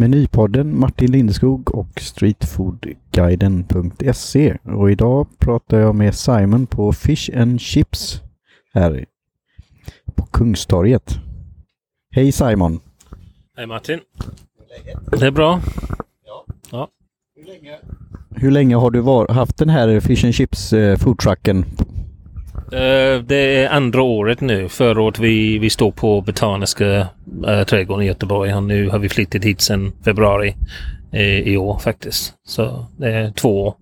Menypodden Martin Lindskog och Streetfoodguiden.se och idag pratar jag med Simon på Fish and Chips här på Kungstorget. Hej Simon! Hej Martin! Det är bra. Hur länge har du var, haft den här Fish and Chips eh, foodtrucken? Eh, det är andra året nu. Förra året vi, vi stod på Botaniska uh, trädgården i Göteborg och nu har vi flyttat hit sedan februari i, i år faktiskt. Så det är två år.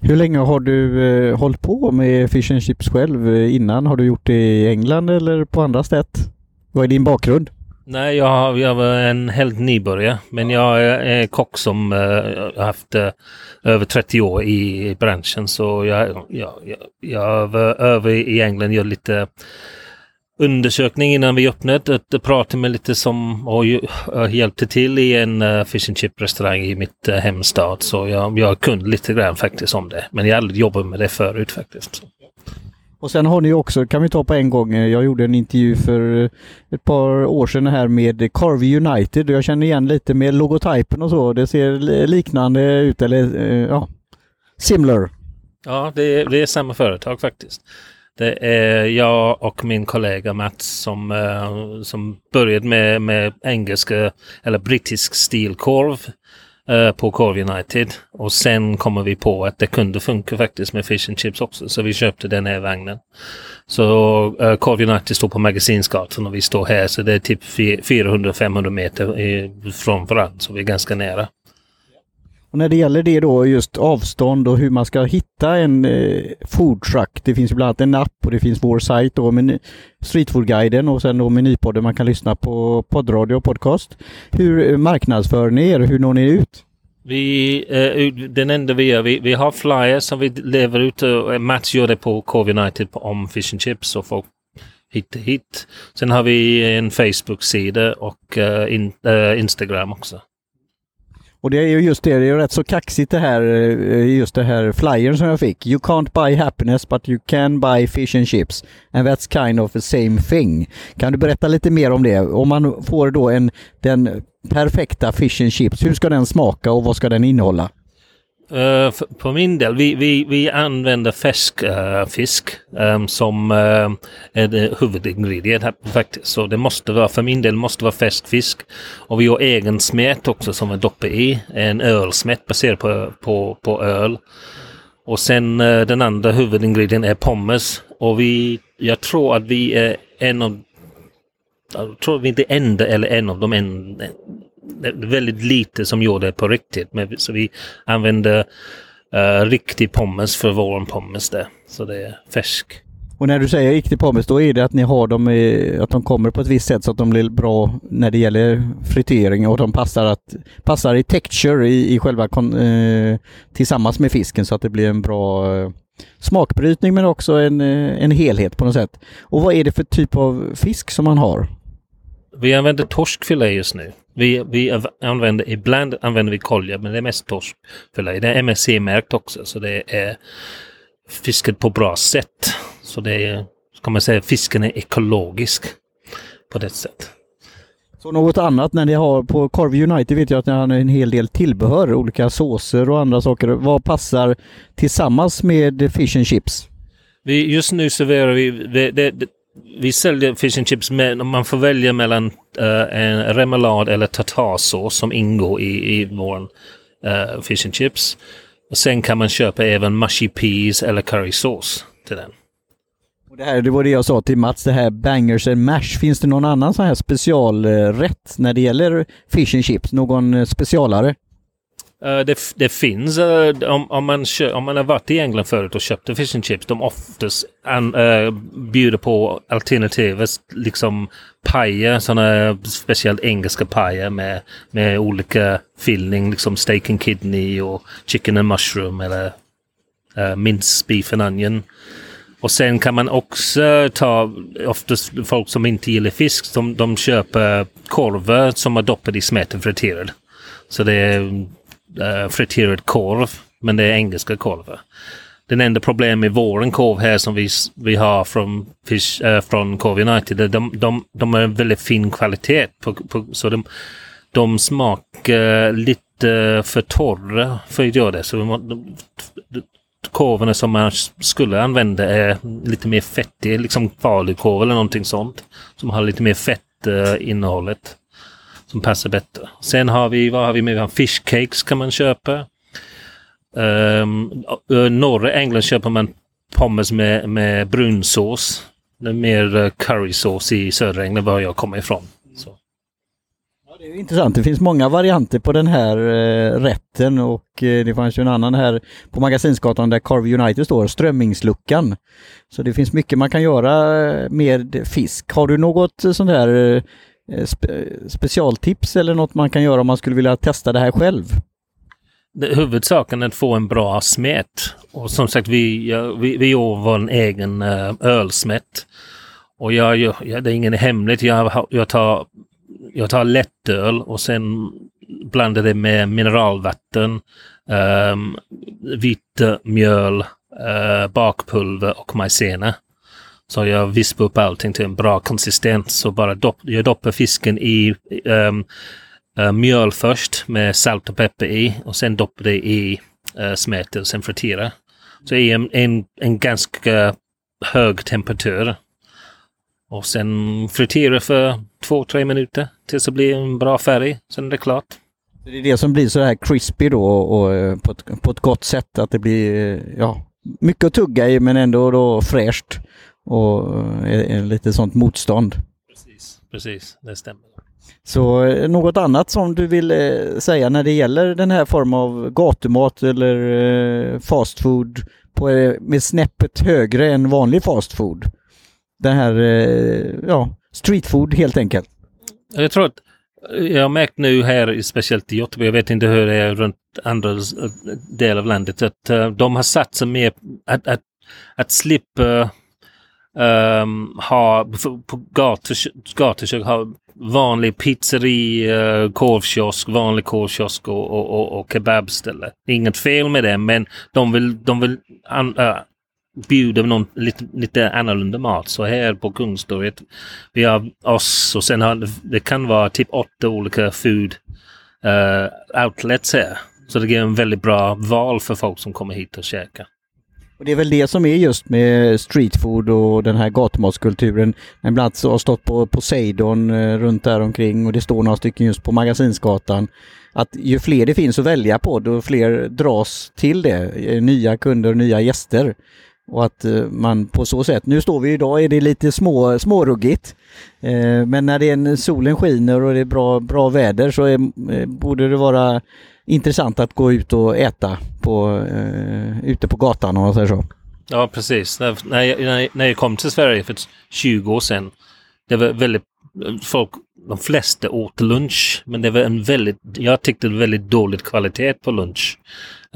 Hur länge har du eh, hållit på med Fish and Chips själv innan? Har du gjort det i England eller på andra sätt? Vad är din bakgrund? Nej, jag, jag var en helt nybörjare. Men jag är kock som eh, har haft eh, över 30 år i branschen. Så jag, jag, jag, jag var över i England och gjorde lite undersökning innan vi öppnade. Att prata med lite som och hjälpte till i en eh, fish and chip restaurang i mitt hemstad. Så jag, jag kunde lite grann faktiskt om det. Men jag har aldrig jobbat med det förut faktiskt. Och sen har ni också, kan vi ta på en gång, eh, jag gjorde en intervju för eh, ett par år sedan här med Carvey United och jag känner igen lite med logotypen och så. Det ser liknande ut eller eh, ja, similar. Ja, det är, det är samma företag faktiskt. Det är jag och min kollega Mats som, som började med, med engelska eller brittisk stilkorv Eh, på Corv United. Och sen kommer vi på att det kunde funka faktiskt med Fish and Chips också. Så vi köpte den här vagnen. Så eh, uh, Corv United står på Magasinsgatan och vi står här. Så det är typ 400-500 meter från varandra. Så vi är ganska nära. Och när det gäller det då, just avstånd och hur man ska hitta en eh, foodtruck. Det finns bland annat en app och det finns vår sajt då, med Streetfoodguiden och sen då Menypodden man kan lyssna på poddradio och podcast. Hur eh, marknadsför ni er? Hur når ni ut? Vi, eh, den enda vi gör, vi, vi har flyers som vi lever ut och eh, Mats gör det på Cove United om Fish and Chips och folk hit hit. Sen har vi en Facebook-sida och uh, in, uh, Instagram också. Och det är ju just det, det är rätt så kaxigt det här, eh, just det här flyern som jag fick. You can't buy happiness but you can buy fish and chips. And that's kind of the same thing. Kan du berätta lite mer om det? Om man får då en, den perfekta fish and chips, hur ska den smaka och vad ska den innehålla? Uh, på min del, vi, vi, vi använder färsk uh, fisk um, som uh, är huvudingrediens faktiskt. Så det måste vara, för min del måste vara färsk fisk. Och vi har egen smet också som är doppar i. En ölsmet baserad på, på, på öl. Och sen den andra huvudingrediensen är pommes. Och vi, jag tror att vi är en av jag tror vi inte är enda eller en av de en, väldigt lite som gör det på riktigt. Men, så vi använder uh, riktig pommes för vår pommes där. Så det är färsk. Och när du säger riktig pommes, då är det att ni har dem i, att de kommer på ett visst sätt så att de blir bra när det gäller fritering och de passar, att, passar i texture i, i själva kon, eh, tillsammans med fisken så att det blir en bra eh, smakbrytning men också en, eh, en helhet på något sätt. Och vad är det för typ av fisk som man har? Vi använder torskfilé just nu. Vi, vi använder, ibland använder vi kolja, men det är mest torskfilé. Det är MSC-märkt också, så det är fiskat på bra sätt. Så det är, ska man säga, fisken är ekologisk på det sättet. Så något annat när ni har på Corv United vet jag att ni har en hel del tillbehör, olika såser och andra saker. Vad passar tillsammans med fish and chips? Vi, just nu serverar vi, det, det, vi säljer fish and chips med, man får välja mellan uh, en remoulad eller tartarsås som ingår i, i vår uh, eh, fish and chips. Och sen kan man köpa även mushy peas eller currysås till den. Och det, här, det var det jag sa till Mats, det här bangers and mash. Finns det någon annan sån här specialrätt när det gäller fish and chips? Någon eh, specialare? Eh, det, det, finns, eh, om, om, man kö, om man har varit i England förut och köpt fish and chips, de oftast an, uh, bjuder på alternativa liksom pajer, sådana speciellt engelska pajer med, med olika fyllning, liksom steak and kidney och chicken and mushroom eller uh, mince beef and onion. Och sen kan man också ta, oftast folk som inte gillar fisk, de, de köper korvar som är doppade i smeten friterad. Så det är Eh, friterad korv, men det är engelska korvar. Den enda problemet med vår korv här som vi, vi har från, fish, uh, från Korv United, de, de, de är väldigt fin kvalitet. På, på, så de, de smakar eh, lite för torra för att göra det. Så korven som man skulle använda är lite mer fettiga, liksom falukorv eller någonting sånt. Som har lite mer fett uh, innehållet. Som passar bättre. Sen har vi, vad har vi mer? Fish cakes kan man köpa. Um, norra England köper man pommes med, med brunsås. Det är mer eh, currysås i södra England var jag kommer ifrån. Så. Ja, det är intressant. Det finns många varianter på den här uh, rätten och uh, det fanns ju en annan här på Magasinsgatan där Carve United står, strömmingsluckan. Så det finns mycket man kan göra med fisk. Har du något sånt här Eh, spe specialtips eller något man kan göra om man skulle vilja testa det här själv? det, huvudsaken är att få en bra smet. Och som sagt, vi, vi, vi gör vår egen eh, ölsmet. Och jag, jag, det är ingen hemligt. Jag, jag, tar, jag tar lättöl och sen blandar det med mineralvatten, um, mjöl, uh, bakpulver och majsena. Så jag vispar upp allting till en bra konsistens. och bara dopp, jag doppar fisken i um, uh, mjöl först med salt och peppar i och sen doppar det i uh, smeten och sen fritera. Så i en, en, en ganska hög temperatur. Och sen fritera för två, tre minuter tills det blir en bra färg. Sen är det klart. Det är det som blir så här crispy då och, och eh, på, ett, på ett gott sätt att det blir ja, mycket att tugga i men ändå då fräscht och är, lite sånt motstånd. Precis, precis, det stämmer. Så eh, något annat som du vill eh, säga när det gäller den här formen av gatumat eller eh, fast food på, med snäppet högre än vanlig fast food? Den här, ja, street food helt enkelt. Jag tror att jag har märkt nu här, speciellt i Göteborg, jag vet inte hur det är runt andra delar av landet, att de har satsat mer att, att, att slippa um, ha på gatukök ha vanlig pizzeri, uh, korvkiosk, vanlig korvkiosk och, och, och, och kebabställe. Inget fel med det, men de vill, de vill an, uh, bjuda någon lite, lite annorlunda mat. Så här på Kungstorget, vi har oss och sen har det kan vara typ åtta olika food uh, outlets här. Så det ger en väldigt bra val för folk som kommer hit och käkar. Och det är väl det som är just med streetfood och den här gatumatskulturen. Den bland annat har stått på Poseidon eh, runt där omkring och det står några stycken just på Magasinsgatan. Att ju fler det finns att välja på, då fler dras till det. Eh, nya kunder, nya gäster. Och att eh, man på så sätt, nu står vi idag, är det lite små, småruggigt. Eh, men när det är en, solen skiner och det är bra, bra väder så är, eh, borde det vara intressant att gå ut och äta på, ute på gatan om man säger så. Ja, precis. När, när, jag, när jag kom till Sverige för 20 år sedan, det var väldigt folk, de flesta åt lunch, men det var en väldigt, jag tyckte det var väldigt dålig kvalitet på lunch.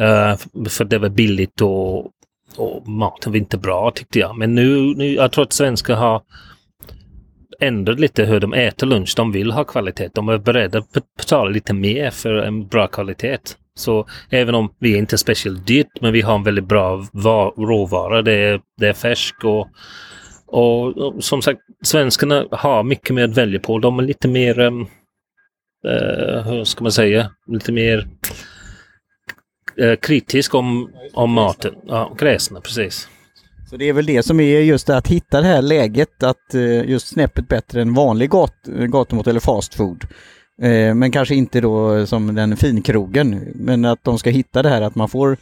Uh, för det var billigt och, och maten var inte bra tyckte jag. Men nu, nu jag tror att svenskar har ändrat lite hur de äter lunch. De vill ha kvalitet. De är beredda att betala lite mer för en bra kvalitet. Så även om vi är inte speciellt dyrt, men vi har en väldigt bra råvara. Det är, det är färsk och, och, och, som sagt, svenskarna har mycket mer att välja på. De är lite mer, um, uh, hur ska man säga, lite mer uh, kritisk om, om maten. Ja, gräsna, precis. Så det är väl det som är just att hitta det här läget att uh, just snäppet bättre än vanlig gat, gatumat eller fast food. Eh, men kanske inte då som den finkrogen. Men att de ska hitta det här att man får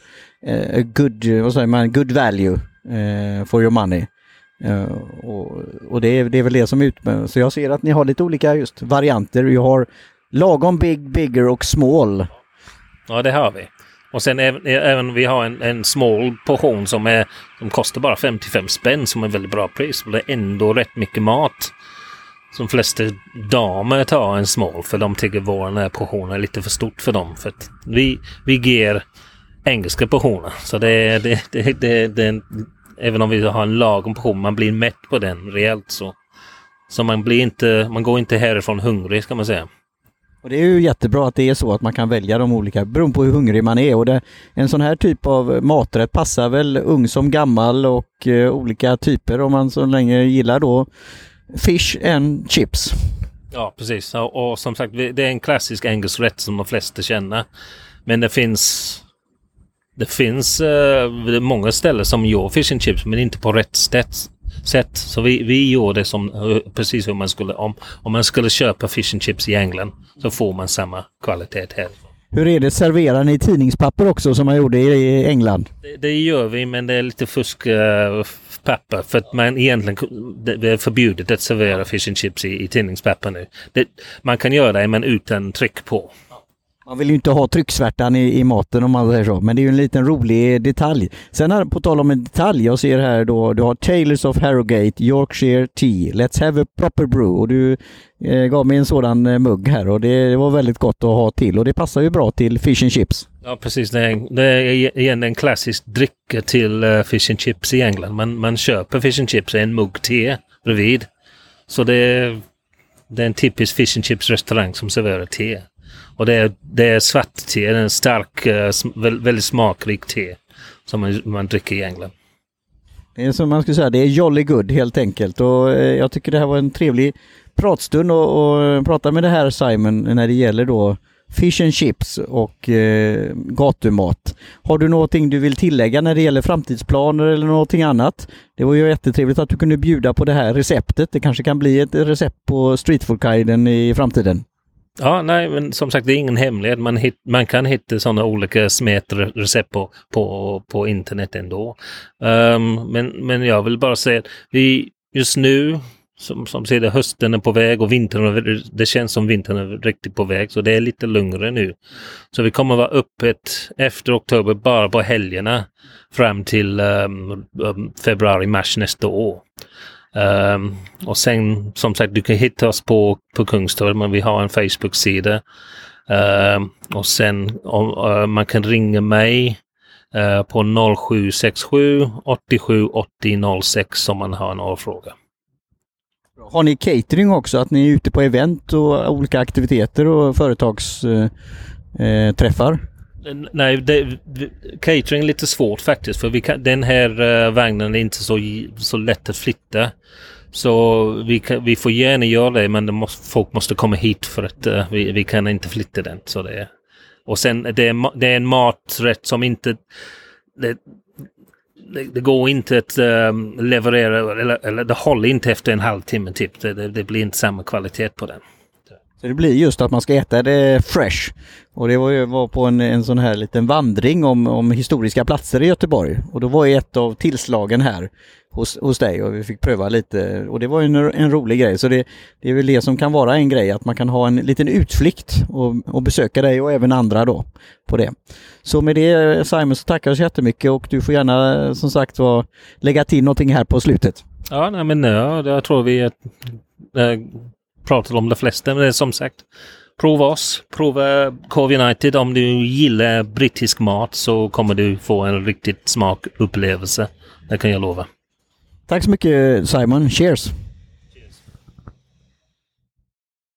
eh, good, vad säger man, good value eh, for your money. Och, och det, är, det är väl det som är ut Så jag ser att ni har lite olika just varianter. Vi har lagom big, bigger och small. Ja, det har vi. Och sen även, även vi har en, en small portion som, är, som kostar bara 55 spänn som är väldigt bra pris. Och det är ändå rätt mycket mat som flesta damer tar en small för de tycker vår portion är lite för stort för dem. För att vi, vi ger engelska portioner. Så det, det, det, det, det, även om vi har en lagom portion, man blir mätt på den rejält så. Så man blir inte, man går inte härifrån hungrig ska man säga. Och Det är ju jättebra att det är så att man kan välja de olika beroende på hur hungrig man är. Och det, en sån här typ av maträtt passar väl ung som gammal och eh, olika typer om man så länge gillar då Fish and chips. Ja, precis. Och, och som sagt, det är en klassisk engelsk rätt som de flesta känner. Men det finns det finns uh, många ställen som gör fish and chips men inte på rätt sätt sätt. Så vi, vi gör det som precis hur man skulle om, om man skulle köpa fish and chips i England så får man samma kvalitet här. Hur är det, serverar ni tidningspapper också som man gjorde i England? Det, det gör vi men det är lite fuskpapper för att man egentligen det är förbjudet att servera fish and chips i, i tidningspapper nu. Det, man kan göra det men utan tryck på. Man vill ju inte ha trycksvärtan i, i maten om man säger så, men det är ju en liten rolig detalj. Sen här, på tal om en detalj, jag ser här då, du har Taylors of Harrogate, Yorkshire Tea, Let's have a proper brew och du eh, gav mig en sådan eh, mugg här och det, det, var väldigt gott att ha till och det passar ju bra till fish and chips. Ja precis, det är, det är e-, igen en klassisk dryck till uh, fish and chips i England. Man, man köper fish and chips i en mugg te bredvid. Så det är, det är en typisk fish and chips restaurang som serverar te. Och det är, det är svart te, det är en stark, eh, väldigt smakrik te som man, man dricker i England. Det är som man skulle säga, det är jolly good helt enkelt och eh, jag tycker det här var en trevlig pratstund och, och prata med det här Simon när det gäller då Fish and chips och eh, gatumat. Har du någonting du vill tillägga när det gäller framtidsplaner eller någonting annat? Det var ju jättetrevligt att du kunde bjuda på det här receptet. Det kanske kan bli ett recept på streetfoodguiden i framtiden. Ja, nej, men som sagt, det är ingen hemlighet. Man, hit, man kan hitta sådana olika smetrecept på, på, på internet ändå. Um, men, men jag vill bara säga att vi just nu, som, som ser det, hösten är på väg och vintern, det känns som vintern är riktigt på väg, så det är lite lugnare nu. Så vi kommer vara öppet efter oktober bara på helgerna fram till um, februari, mars nästa år. Um, och sen som sagt, du kan hitta oss på, på Kungstorget, men vi har en Facebook-sida. Uh, och sen om, uh, man kan ringa mig uh, på 0767 87 80 06 om man har en fråga. Har ni catering också? Att ni är ute på event och olika aktiviteter och företagsträffar? Eh, eh Nej, det, catering är lite svårt faktiskt för vi kan, den här uh, vagnen är inte så, så lätt att flytta. Så vi, kan, vi får gärna göra det men det måste, folk måste komma hit för att uh, vi, vi kan inte flytta den. Så det och sen det är, det är en maträtt som inte... Det, det, det går inte att um, leverera, eller, eller det håller inte efter en halvtimme typ. Det, det, det blir inte samma kvalitet på den. Så det blir just att man ska äta det fresh. Och det var ju var på en, en sån här liten vandring om, om historiska platser i Göteborg. Och då var ju ett av tillslagen här hos, hos dig och vi fick pröva lite och det var en, en rolig grej. Så det, det är väl det som kan vara en grej, att man kan ha en liten utflykt och, och besöka dig och även andra då på det. Så med det Simon så tackar jag så jättemycket och du får gärna som sagt var lägga till någonting här på slutet. Ja, nej, men nej, jag tror vi är äh, pratat om de flesta, men som sagt Prova oss, prova Cove United. Om du gillar brittisk mat så kommer du få en riktigt smakupplevelse. Det kan jag lova. Tack så mycket Simon. Cheers!